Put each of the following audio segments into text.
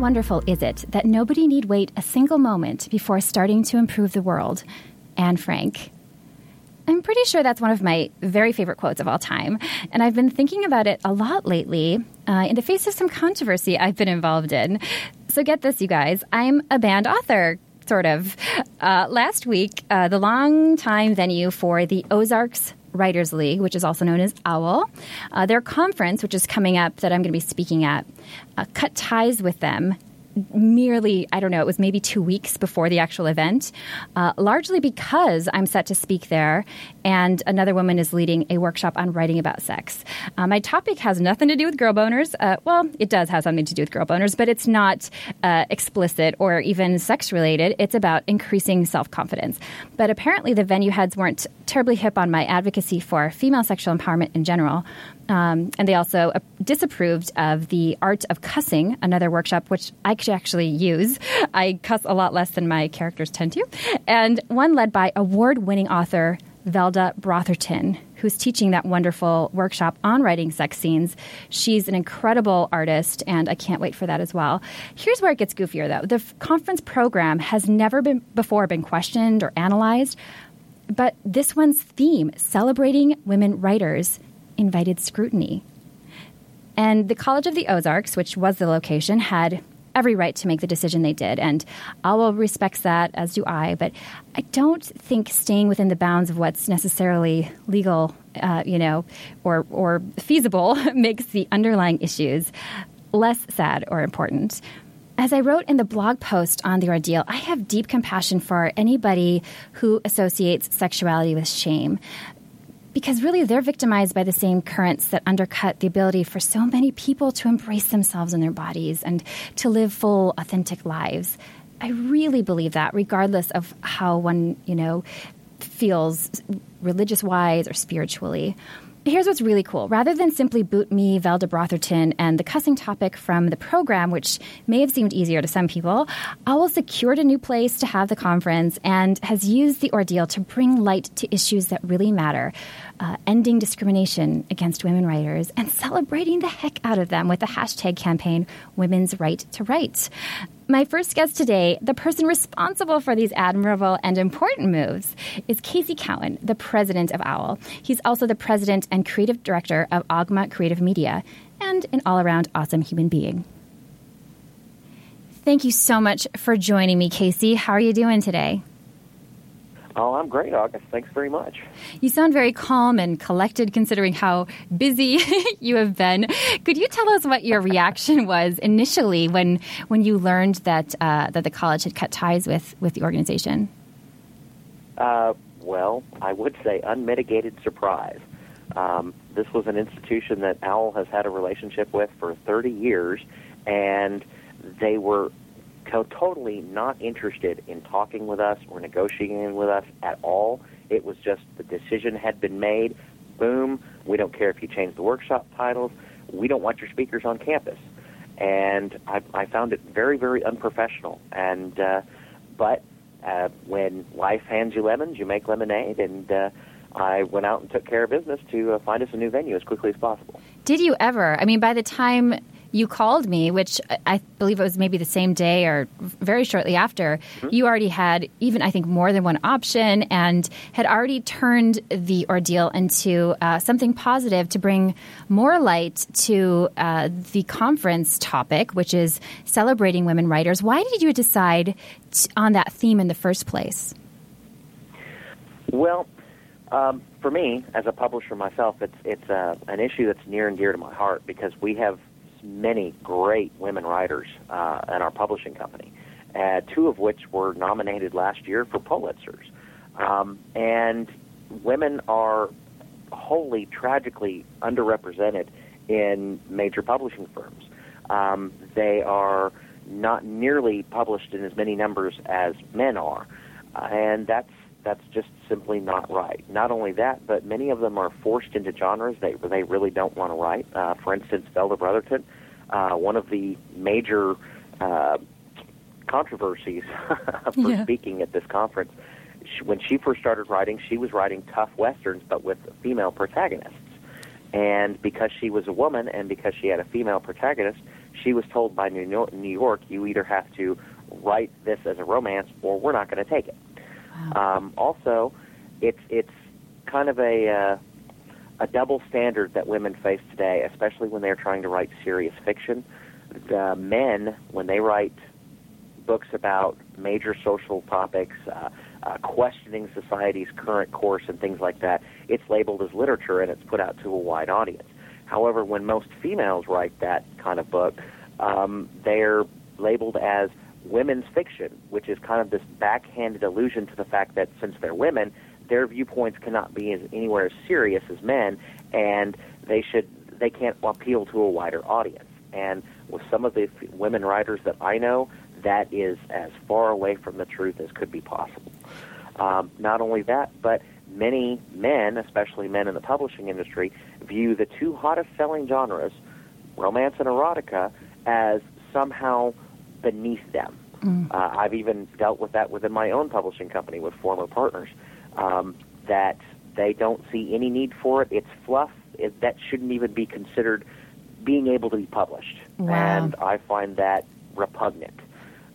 Wonderful is it that nobody need wait a single moment before starting to improve the world? Anne Frank. I'm pretty sure that's one of my very favorite quotes of all time, and I've been thinking about it a lot lately uh, in the face of some controversy I've been involved in. So, get this, you guys I'm a banned author. Sort of. Uh, last week, uh, the longtime venue for the Ozarks Writers League, which is also known as OWL, uh, their conference, which is coming up that I'm going to be speaking at, uh, cut ties with them merely, I don't know, it was maybe two weeks before the actual event, uh, largely because I'm set to speak there and another woman is leading a workshop on writing about sex. Uh, my topic has nothing to do with girl boners. Uh, well, it does have something to do with girl boners, but it's not uh, explicit or even sex related. It's about increasing self confidence. But apparently, the venue heads weren't terribly hip on my advocacy for female sexual empowerment in general. Um, and they also uh, disapproved of the art of cussing, another workshop which I could actually use. I cuss a lot less than my characters tend to. And one led by award winning author Velda Brotherton, who's teaching that wonderful workshop on writing sex scenes. She's an incredible artist, and I can't wait for that as well. Here's where it gets goofier, though. The f- conference program has never been before been questioned or analyzed, but this one's theme, celebrating women writers, invited scrutiny. And the College of the Ozarks, which was the location, had every right to make the decision they did. And Owl respects that, as do I. But I don't think staying within the bounds of what's necessarily legal, uh, you know, or, or feasible makes the underlying issues less sad or important. As I wrote in the blog post on the ordeal, I have deep compassion for anybody who associates sexuality with shame because really they're victimized by the same currents that undercut the ability for so many people to embrace themselves and their bodies and to live full, authentic lives. I really believe that, regardless of how one, you know, feels religious wise or spiritually. Here's what's really cool. Rather than simply boot me, Velda Brotherton, and the cussing topic from the program, which may have seemed easier to some people, Owl secured a new place to have the conference and has used the ordeal to bring light to issues that really matter. Uh, ending discrimination against women writers and celebrating the heck out of them with the hashtag campaign Women's Right to Write. My first guest today, the person responsible for these admirable and important moves, is Casey Cowan, the president of OWL. He's also the president and creative director of Ogma Creative Media and an all around awesome human being. Thank you so much for joining me, Casey. How are you doing today? Oh, I'm great, August. Thanks very much. You sound very calm and collected considering how busy you have been. Could you tell us what your reaction was initially when when you learned that uh, that the college had cut ties with, with the organization? Uh, well, I would say unmitigated surprise. Um, this was an institution that OWL has had a relationship with for 30 years, and they were totally not interested in talking with us or negotiating with us at all. It was just the decision had been made. Boom. We don't care if you change the workshop titles. We don't want your speakers on campus. And I, I found it very, very unprofessional. And uh, but uh, when life hands you lemons, you make lemonade. And uh, I went out and took care of business to uh, find us a new venue as quickly as possible. Did you ever? I mean, by the time you called me, which I believe it was maybe the same day or very shortly after, mm-hmm. you already had even, I think, more than one option and had already turned the ordeal into uh, something positive to bring more light to uh, the conference topic, which is celebrating women writers. Why did you decide t- on that theme in the first place? Well, um, for me, as a publisher myself, it's it's uh, an issue that's near and dear to my heart because we have many great women writers uh, in our publishing company, uh, two of which were nominated last year for Pulitzers. Um, and women are wholly tragically underrepresented in major publishing firms. Um, they are not nearly published in as many numbers as men are, uh, and that's that's just simply not right. Not only that, but many of them are forced into genres they they really don't want to write. Uh, for instance, Velda Brotherton, uh, one of the major uh, controversies for yeah. speaking at this conference. She, when she first started writing, she was writing tough westerns, but with female protagonists. And because she was a woman and because she had a female protagonist, she was told by New York, New York you either have to write this as a romance or we're not going to take it. Um, also, it's it's kind of a uh, a double standard that women face today, especially when they're trying to write serious fiction. The men, when they write books about major social topics, uh, uh, questioning society's current course, and things like that, it's labeled as literature and it's put out to a wide audience. However, when most females write that kind of book, um, they're labeled as women's fiction, which is kind of this backhanded allusion to the fact that since they're women, their viewpoints cannot be as, anywhere as serious as men, and they should they can't appeal to a wider audience. And with some of the women writers that I know, that is as far away from the truth as could be possible. Um, not only that, but many men, especially men in the publishing industry, view the two hottest selling genres, romance and erotica, as somehow beneath them. Mm. Uh, I've even dealt with that within my own publishing company with former partners, um, that they don't see any need for it. It's fluff. It, that shouldn't even be considered being able to be published. Wow. And I find that repugnant.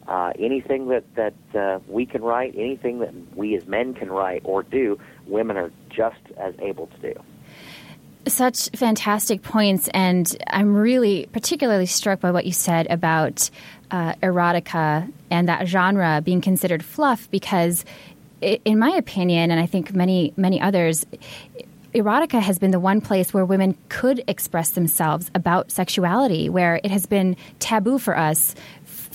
Uh, anything that that uh, we can write, anything that we as men can write or do, women are just as able to do. Such fantastic points, and I'm really particularly struck by what you said about uh, erotica and that genre being considered fluff because, in my opinion, and I think many many others, erotica has been the one place where women could express themselves about sexuality, where it has been taboo for us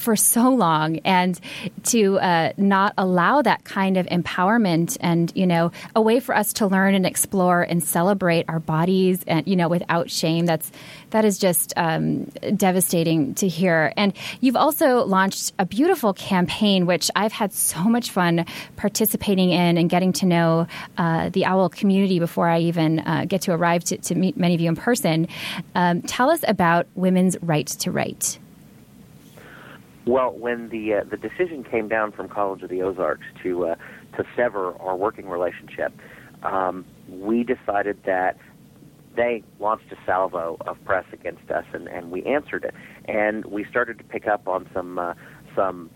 for so long and to uh, not allow that kind of empowerment and you know a way for us to learn and explore and celebrate our bodies and you know without shame. That's that is just um, devastating to hear. And you've also launched a beautiful campaign which I've had so much fun participating in and getting to know uh, the owl community before I even uh, get to arrive to, to, meet many of you in person. Um, tell us about women's right to write well, when the uh, the decision came down from College of the Ozarks to uh, to sever our working relationship, um, we decided that they launched a salvo of press against us, and, and we answered it. And we started to pick up on some uh, some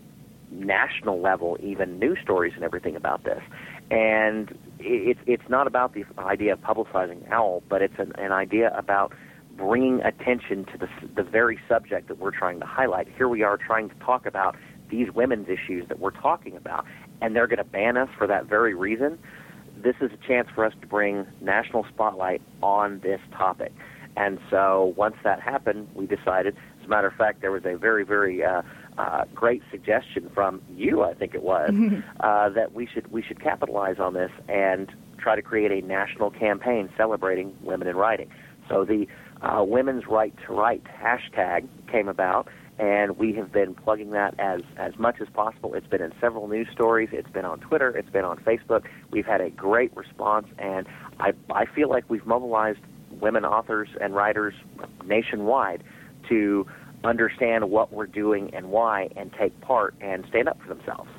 national level, even news stories and everything about this. And it's it's not about the idea of publicizing OWL, but it's an, an idea about bringing attention to the, the very subject that we're trying to highlight. Here we are trying to talk about these women's issues that we're talking about, and they're going to ban us for that very reason. This is a chance for us to bring national spotlight on this topic. And so once that happened, we decided, as a matter of fact, there was a very, very uh, uh, great suggestion from you, I think it was, uh, that we should we should capitalize on this and try to create a national campaign celebrating women in writing. So the uh, Women's Right to Write hashtag came about, and we have been plugging that as, as much as possible. It's been in several news stories, it's been on Twitter, it's been on Facebook. We've had a great response, and I, I feel like we've mobilized women authors and writers nationwide to understand what we're doing and why and take part and stand up for themselves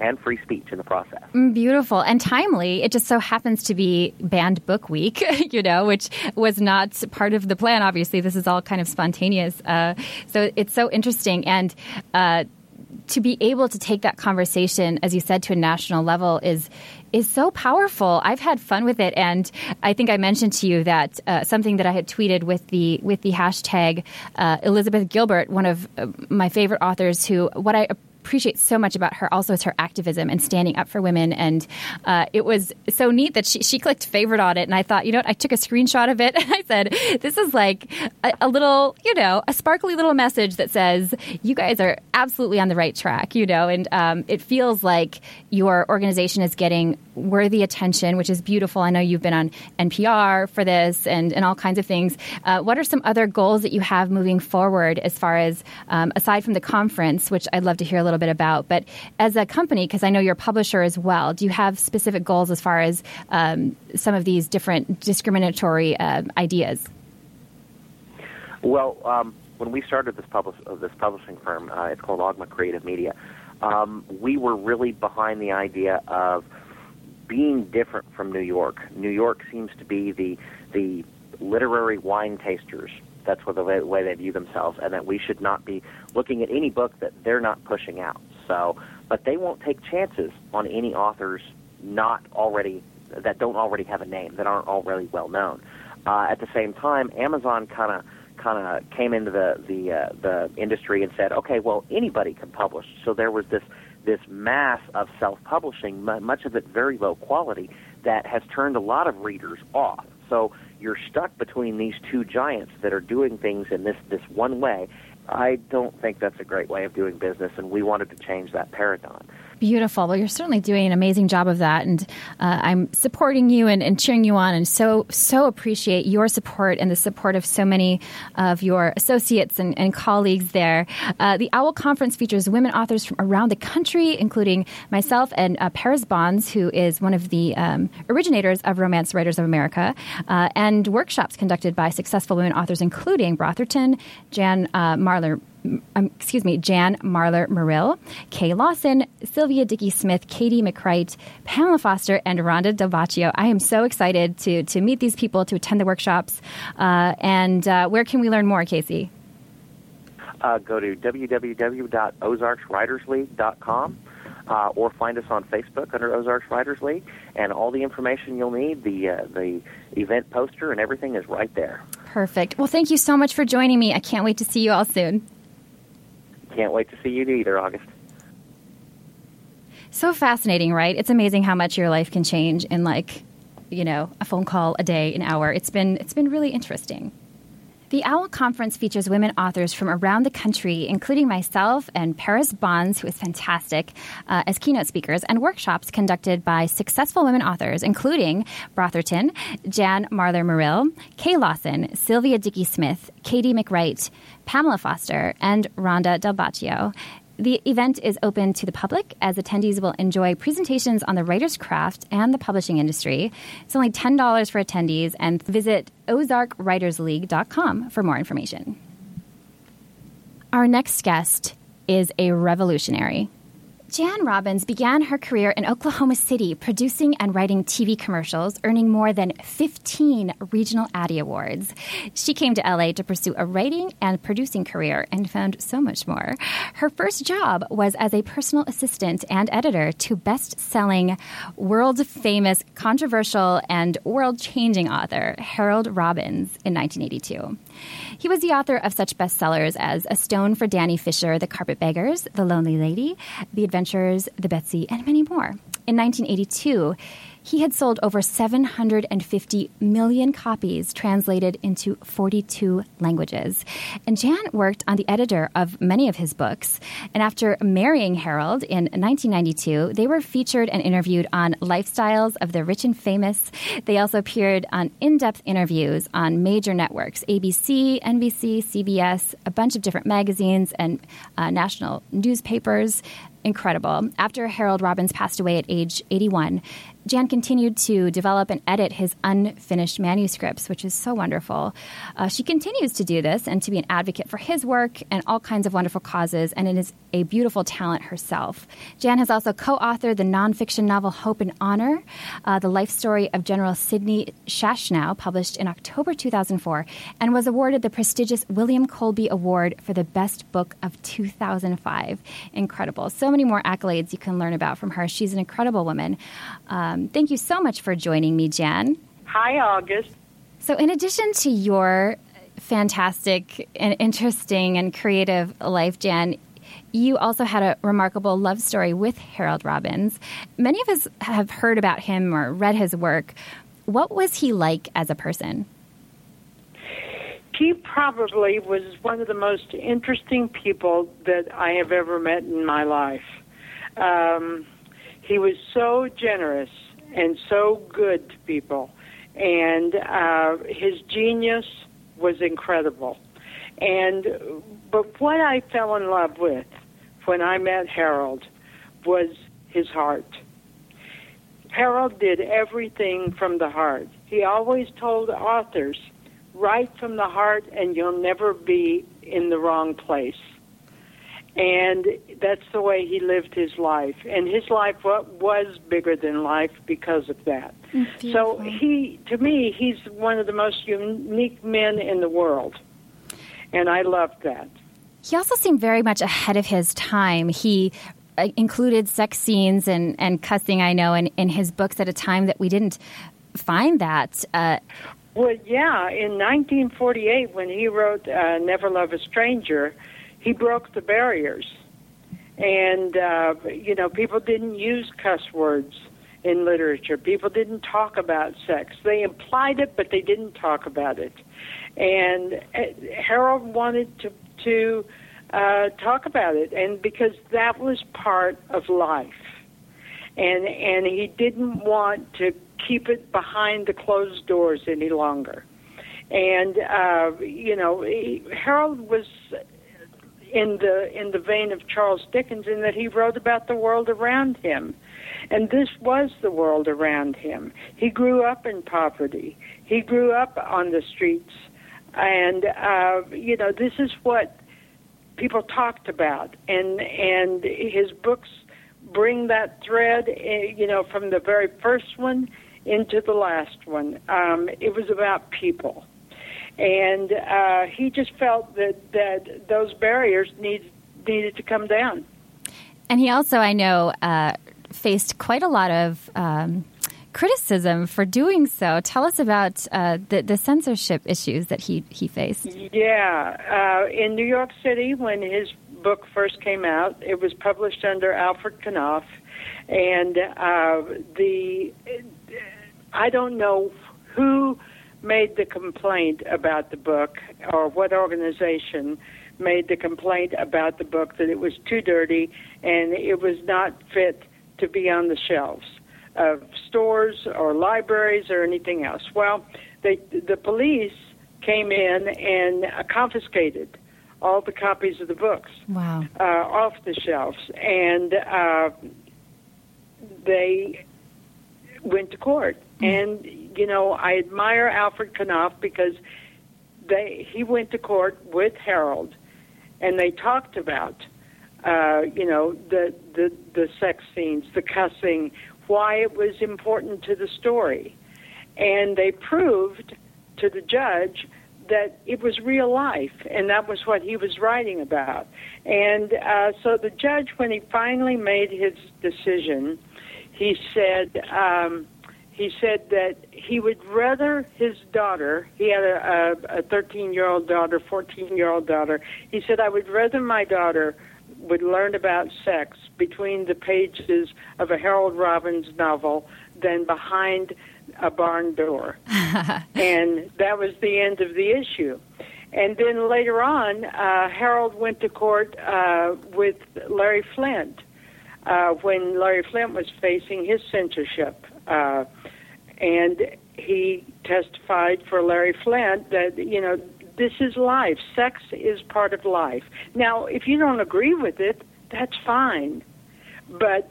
and free speech in the process. Mm, beautiful and timely. It just so happens to be Banned Book Week, you know, which was not part of the plan. Obviously, this is all kind of spontaneous. Uh, so it's so interesting and. Uh, to be able to take that conversation, as you said, to a national level is is so powerful. I've had fun with it, and I think I mentioned to you that uh, something that I had tweeted with the with the hashtag uh, Elizabeth Gilbert, one of uh, my favorite authors, who what I appreciate so much about her also is her activism and standing up for women. And uh, it was so neat that she, she clicked favorite on it. And I thought, you know what? I took a screenshot of it and I said, this is like a, a little, you know, a sparkly little message that says, you guys are absolutely on the right track, you know, and um, it feels like your organization is getting worthy attention, which is beautiful. I know you've been on NPR for this and, and all kinds of things. Uh, what are some other goals that you have moving forward as far as, um, aside from the conference, which I'd love to hear a little bit about, but as a company, because I know you're a publisher as well, do you have specific goals as far as um, some of these different discriminatory uh, ideas? Well, um, when we started this, publish, uh, this publishing firm, uh, it's called Ogma Creative Media. Um, we were really behind the idea of being different from New York. New York seems to be the the literary wine tasters. That's what the way, way they view themselves, and that we should not be looking at any book that they're not pushing out. So, but they won't take chances on any authors not already that don't already have a name that aren't already well known. Uh, at the same time, Amazon kind of kind of came into the the uh, the industry and said, okay, well anybody can publish. So there was this this mass of self-publishing, much of it very low quality, that has turned a lot of readers off. So you're stuck between these two giants that are doing things in this this one way. I don't think that's a great way of doing business, and we wanted to change that paradigm. Beautiful. Well, you're certainly doing an amazing job of that, and uh, I'm supporting you and, and, cheering you on, and so so appreciate your support and the support of so many of your associates and, and colleagues there. Uh, the OWL Conference features women authors from around the country, including myself and uh, Parris Bonds, who is one of the um, originators of Romance Writers of America, uh, and workshops conducted by successful women authors, including Brotherton, Jan uh, Marlar um, excuse me, Jan Marlar Murrill, Kay Lawson, Sylvia Dickey Smith, Katie McCreight, Pamela Foster, and Rhonda Del Baccio. I am so excited to, to meet these people, to attend the workshops. Uh, and uh, where can we learn more, Casey? Uh, go to www.ozarkswritersleague.com. Uh, or find us on Facebook under Ozarks Writers League, and all the information you'll need, the uh, the event poster and everything is right there. Perfect. Well, thank you so much for joining me. I can't wait to see you all soon. Can't wait to see you either, August. So fascinating, right? It's amazing how much your life can change in like, you know, a phone call, a day, an hour. It's been it's been really interesting. The OWL Conference features women authors from around the country, including myself and Parris Bonds, who is fantastic, uh, as keynote speakers, and workshops conducted by successful women authors, including Brotherton, Jan Marlar Murrill, Kay Lawson, Sylvia Dickey Smith, Katie McWright, Pamela Foster, and Rhonda Del Baccio. The event is open to the public as attendees will enjoy presentations on the writer's craft and the publishing industry. It's only $10 for attendees and visit ozarkwritersleague.com for more information. Our next guest is a revolutionary. Jann Robbins began her career in Oklahoma City producing and writing TV commercials, earning more than 15 regional Addy Awards. She came to LA to pursue a writing and producing career and found so much more. Her first job was as a personal assistant and editor to best selling, world famous, controversial, and world changing author Harold Robbins in 1982. He was the author of such bestsellers as A Stone for Danny Fisher, The Carpetbaggers, The Lonely Lady, The Adventurers, The Betsy, and many more. In 1982, he had sold over 750 million copies translated into 42 languages. And Jann worked on the editor of many of his books. And after marrying Harold in 1992, they were featured and interviewed on Lifestyles of the Rich and Famous. They also appeared on in depth interviews on major networks ABC, NBC, CBS, a bunch of different magazines and uh, national newspapers incredible. After Harold Robbins passed away at age 81, Jann continued to develop and edit his unfinished manuscripts, which is so wonderful. Uh, she continues to do this and to be an advocate for his work and all kinds of wonderful causes, and it is a beautiful talent herself. Jann has also co authored the nonfiction novel Hope and Honor, uh, the life story of General Sidney Shachnow, published in October 2004, and was awarded the prestigious William Colby Award for the best book of 2005. Incredible. So many more accolades you can learn about from her. She's an incredible woman. Um, thank you so much for joining me, Jann. Hi, August. So, in addition to your fantastic and interesting and creative life, Jann, you also had a remarkable love story with Harold Robbins. Many of us have heard about him or read his work. What was he like as a person? He probably was one of the most interesting people that I have ever met in my life. Um, he was so generous and so good to people, and uh, his genius was incredible. And but what I fell in love with when I met Harold was his heart. Harold did everything from the heart. He always told authors, write from the heart and you'll never be in the wrong place. And that's the way he lived his life. And his life was bigger than life because of that. So he, to me, he's one of the most unique men in the world. And I loved that. He also seemed very much ahead of his time. He uh, included sex scenes and, and cussing, I know, in, in his books at a time that we didn't find that. Uh, well, yeah, in 1948, when he wrote uh, Never Love a Stranger, he broke the barriers. And, uh, you know, people didn't use cuss words in literature. People didn't talk about sex. They implied it, but they didn't talk about it. And uh, Harold wanted to, to uh, talk about it, and because that was part of life. And, and he didn't want to keep it behind the closed doors any longer. And, uh, you know, he, Harold was in the in the vein of Charles Dickens in that he wrote about the world around him. And this was the world around him. He grew up in poverty. He grew up on the streets. And uh, you know, this is what people talked about and and his books bring that thread eh, you know from the very first one into the last one um, it was about people and uh, he just felt that that those barriers need, needed to come down. And he also, I know, uh, faced quite a lot of um, criticism for doing so. Tell us about uh, the, the, censorship issues that he, he faced. Yeah, uh, in New York City, when his book first came out, it was published under Alfred Knopf, and uh, the I don't know who made the complaint about the book or what organization made the complaint about the book that it was too dirty and it was not fit to be on the shelves of stores or libraries or anything else. Well, they, the police came in and confiscated all the copies of the books wow. uh, off the shelves, and uh, they went to court. Mm. And you know, I admire Alfred Knopf because they he went to court with Harold, and they talked about, uh, you know, the the the sex scenes, the cussing, why it was important to the story, and they proved to the judge that it was real life, and that was what he was writing about. And uh, so the judge, when he finally made his decision, he said. Um, he said that he would rather his daughter, he had a 13 year old daughter, 14 year old daughter, he said, I would rather my daughter would learn about sex between the pages of a Harold Robbins novel than behind a barn door. and that was the end of the issue. And then later on, uh, Harold went to court uh, with Larry Flynt uh, when Larry Flynt was facing his censorship. Uh, and he testified for Larry Flynt that, you know, this is life. Sex is part of life. Now, if you don't agree with it, that's fine. But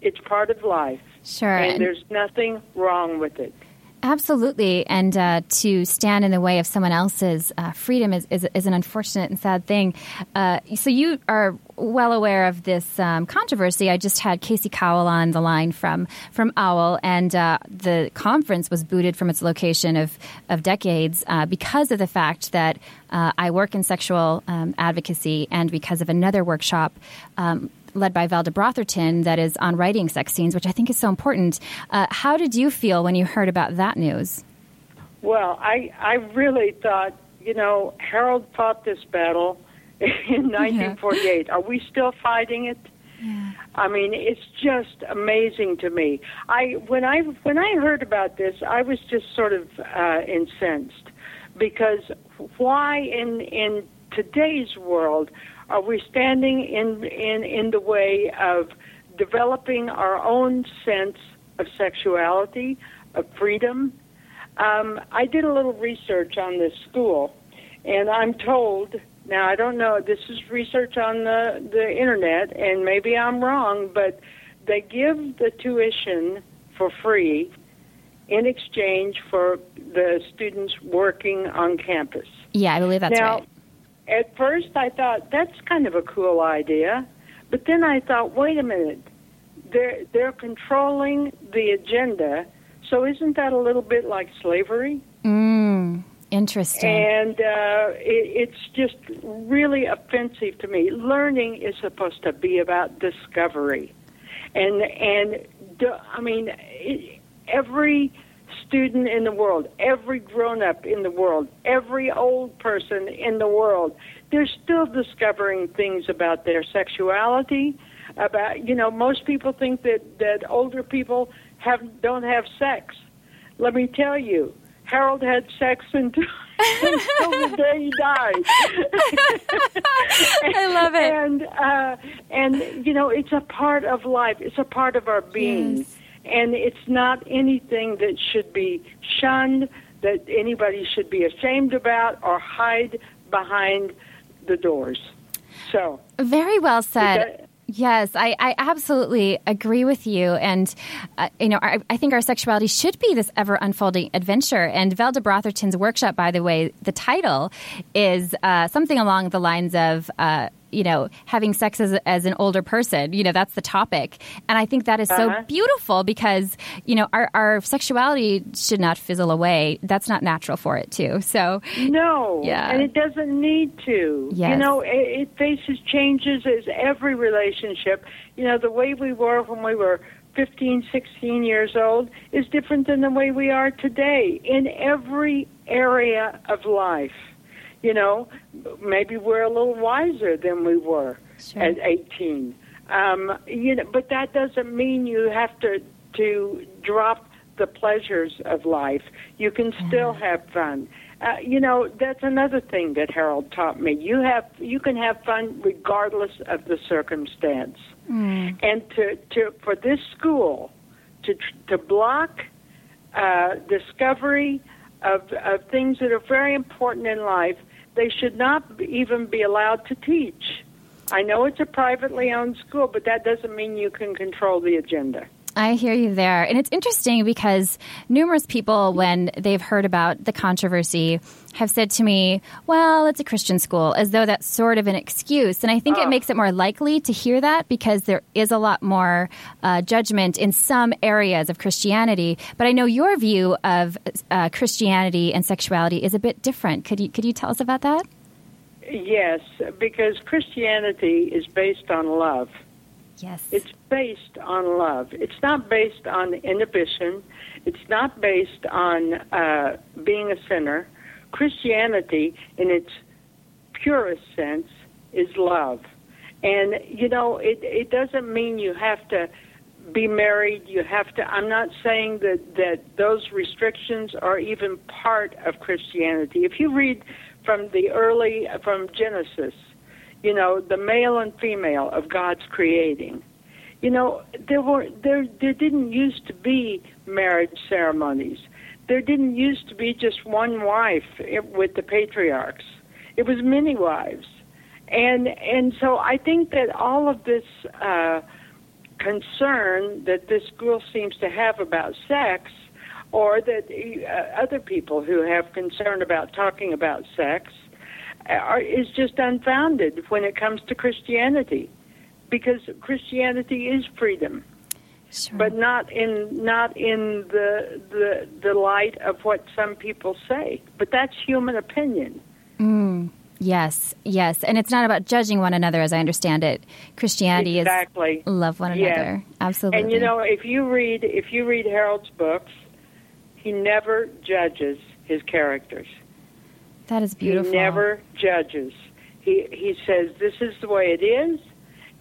it's part of life. Sure. And there's nothing wrong with it. Absolutely, and uh, to stand in the way of someone else's uh, freedom is, is, is, an unfortunate and sad thing. Uh, so you are well aware of this um, controversy. I just had Casey Cowan on the line from from OWL, and uh, the conference was booted from its location of of decades uh, because of the fact that uh, I work in sexual um, advocacy, and because of another workshop. Um, led by Velda Brotherton that is on writing sex scenes, which I think is so important. Uh, how did you feel when you heard about that news? Well, I I really thought you know Harold fought this battle in 1948. Are we still fighting it? Yeah. I mean, it's just amazing to me. I when I when I heard about this, I was just sort of uh, incensed because why in in today's world are we standing in in in the way of developing our own sense of sexuality, of freedom? Um, I did a little research on this school, and I'm told now, I don't know. This is research on the, the internet, and maybe I'm wrong, but they give the tuition for free in exchange for the students working on campus. Yeah, I believe that's now, right. At first, I thought that's kind of a cool idea, but then I thought, wait a minute, they're they're controlling the agenda. So isn't that a little bit like slavery? Mm, interesting. And uh, it, it's just really offensive to me. Learning is supposed to be about discovery, and and I mean every student in the world, every grown up in the world, every old person in the world, they're still discovering things about their sexuality. About you know, most people think that that older people have don't have sex. Let me tell you, Harold had sex until, until the day he died. I love it. And uh, and you know, it's a part of life. It's a part of our being, Yes. And it's not anything that should be shunned. That anybody should be ashamed about or hide behind the doors. So Very well said. Yes, I, I absolutely agree with you. And, uh, you know, I, I think our sexuality should be this ever unfolding adventure. And Velda Brotherton's workshop, by the way, the title is uh, something along the lines of, uh, you know, having sex as, as an older person. You know, that's the topic. And I think that is so Uh-huh. beautiful because, you know, our, our sexuality should not fizzle away. That's not natural for it, too. So, No, Yeah. and it doesn't need to. You know, it, it faces changes as every relationship. You know, the way we were when we were 15, 16 years old is different than the way we are today in every area of life. You know, maybe we're a little wiser than we were Sure. at 18. Um, you know, but that doesn't mean you have to to drop the pleasures of life. You can still have fun. Uh, you know, that's another thing that Harold taught me. You have you can have fun regardless of the circumstance. And to, to for this school to to block uh, discovery of, of things that are very important in life, they should not even be allowed to teach. I know it's a privately owned school, but that doesn't mean you can control the agenda. I hear you there. And it's interesting because numerous people, when they've heard about the controversy, have said to me, well, it's a Christian school, as though that's sort of an excuse. And I think it makes it more likely to hear that because there is a lot more uh, judgment in some areas of Christianity. But I know your view of uh, Christianity and sexuality is a bit different. Could you, could you tell us about that? Yes, because Christianity is based on love. Yes. It's based on love. It's not based on inhibition. It's not based on uh, being a sinner. Christianity, in its purest sense, is love. And, you know, it, it doesn't mean you have to be married. You have to, I'm not saying that, that those restrictions are even part of Christianity. If you read from the early, from Genesis, you know, the male and female of God's creating. You know, there were there there didn't used to be marriage ceremonies. There didn't used to be just one wife with the patriarchs. It was many wives, and and so I think that all of this uh, concern that this school seems to have about sex, or that uh, other people who have concern about talking about sex, are, is just unfounded when it comes to Christianity, because Christianity is freedom, Sure. but not in not in the the the light of what some people say. But that's human opinion. Mm. Yes, yes. And it's not about judging one another, as I understand it. Christianity exactly. is love one Yes. another. Absolutely. And you know, if you read if you read Harold's books, he never judges his characters. that is beautiful. He never judges. He he says this is the way it is,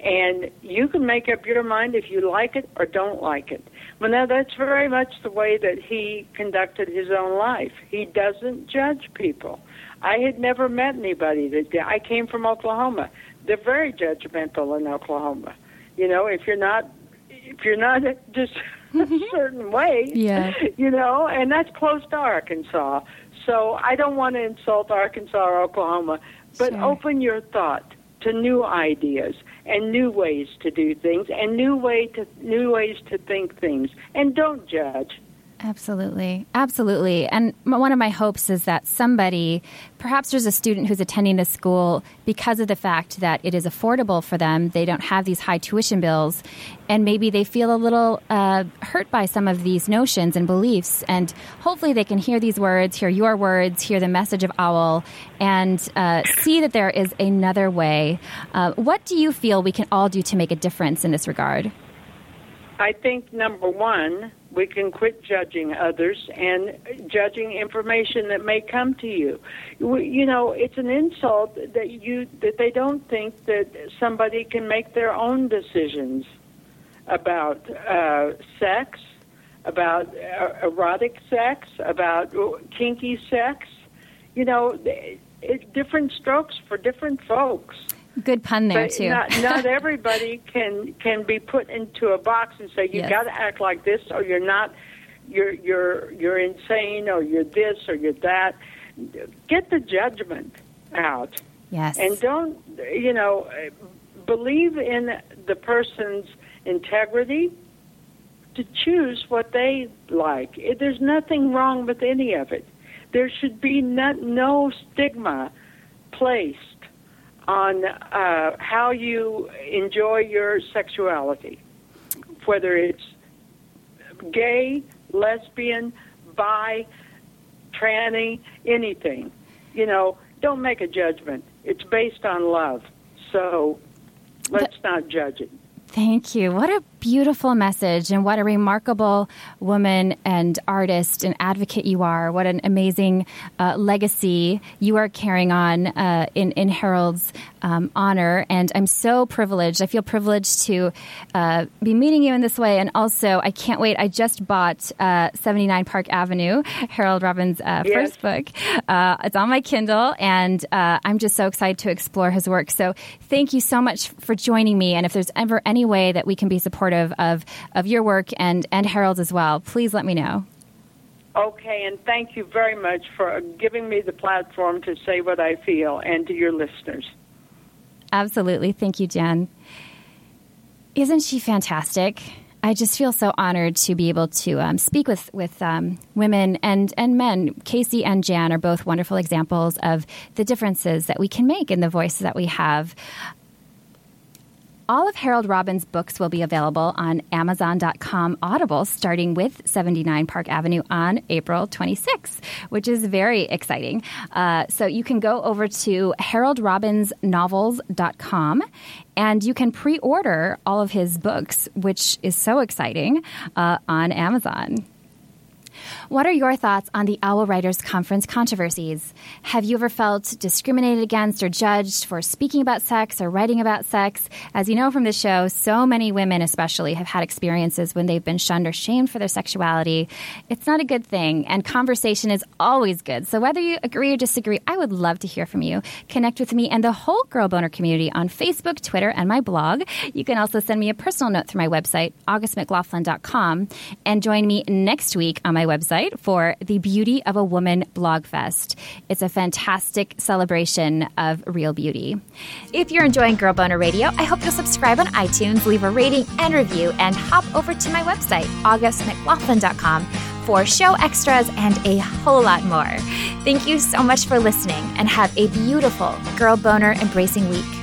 and you can make up your mind if you like it or don't like it. Well, now that's very much the way that he conducted his own life. He doesn't judge people. I had never met anybody that did. I came from Oklahoma. They're very judgmental in Oklahoma. You know, if you're not if you're not just a mm-hmm. certain way, Yeah. you know, and that's close to Arkansas. So I don't want to insult Arkansas or Oklahoma, but Sure. open your thought to new ideas and new ways to do things and new way to new ways to think things and don't judge. Absolutely. Absolutely. And m- one of my hopes is that somebody, perhaps there's a student who's attending this school because of the fact that it is affordable for them, they don't have these high tuition bills, and maybe they feel a little uh, hurt by some of these notions and beliefs. And hopefully they can hear these words, hear your words, hear the message of OWL, and uh, see that there is another way. Uh, what do you feel we can all do to make a difference in this regard? I think number one, we can quit judging others and judging information that may come to you. You know, it's an insult that you that they don't think that somebody can make their own decisions about uh, sex, about uh, erotic sex, about kinky sex. You know, it, different strokes for different folks. Good pun there, But too. not, not everybody can can be put into a box and say you Yes. got to act like this or you're not. You're you're you're insane or you're this or you're that. Get the judgment out yes. and don't you know believe in the person's integrity to choose what they like. There's nothing wrong with any of it. There should be not, no stigma placed on uh, how you enjoy your sexuality, whether it's gay, lesbian, bi, tranny, anything. You know, don't make a judgment. It's based on love. So let's not judge it. Thank you. What a beautiful message, and what a remarkable woman and artist and advocate you are. What an amazing uh, legacy you are carrying on uh, in, in Harold's um, honor. And I'm so privileged. I feel privileged to uh, be meeting you in this way. And also, I can't wait. I just bought uh, 79 Park Avenue, Harold Robbins' uh, Yes. first book. Uh, it's on my Kindle, and uh, I'm just so excited to explore his work. So, thank you so much for joining me. And if there's ever any way that we can be supportive of of your work and and Harold's as well, please let me know. Okay, and thank you very much for giving me the platform to say what I feel and to your listeners. Absolutely, thank you, Jen. Isn't she fantastic? I just feel so honored to be able to um, speak with with um, women and and men. Casey and Jann are both wonderful examples of the differences that we can make in the voice that we have. All of Harold Robbins' books will be available on Amazon.com Audible, starting with 79 Park Avenue on April 26th, which is very exciting. Uh, so you can go over to haroldrobbinsnovels.com and you can pre order all of his books, which is so exciting, uh, on Amazon. What are your thoughts on the Owl Writers Conference controversies? Have you ever felt discriminated against or judged for speaking about sex or writing about sex? As you know from the show, so many women, especially, have had experiences when they've been shunned or shamed for their sexuality. It's not a good thing, and conversation is always good. So, whether you agree or disagree, I would love to hear from you. Connect with me and the whole Girl Boner community on Facebook, Twitter, and my blog. You can also send me a personal note through my website, augustmclaughlin.com, and join me next week on my for the Beauty of a Woman Blog Fest. It's a fantastic celebration of real beauty. If you're enjoying Girl Boner Radio, I hope you'll subscribe on iTunes, leave a rating and review, and hop over to my website, augustmclaughlin.com, for show extras and a whole lot more. Thank you so much for listening and have a beautiful Girl Boner embracing week.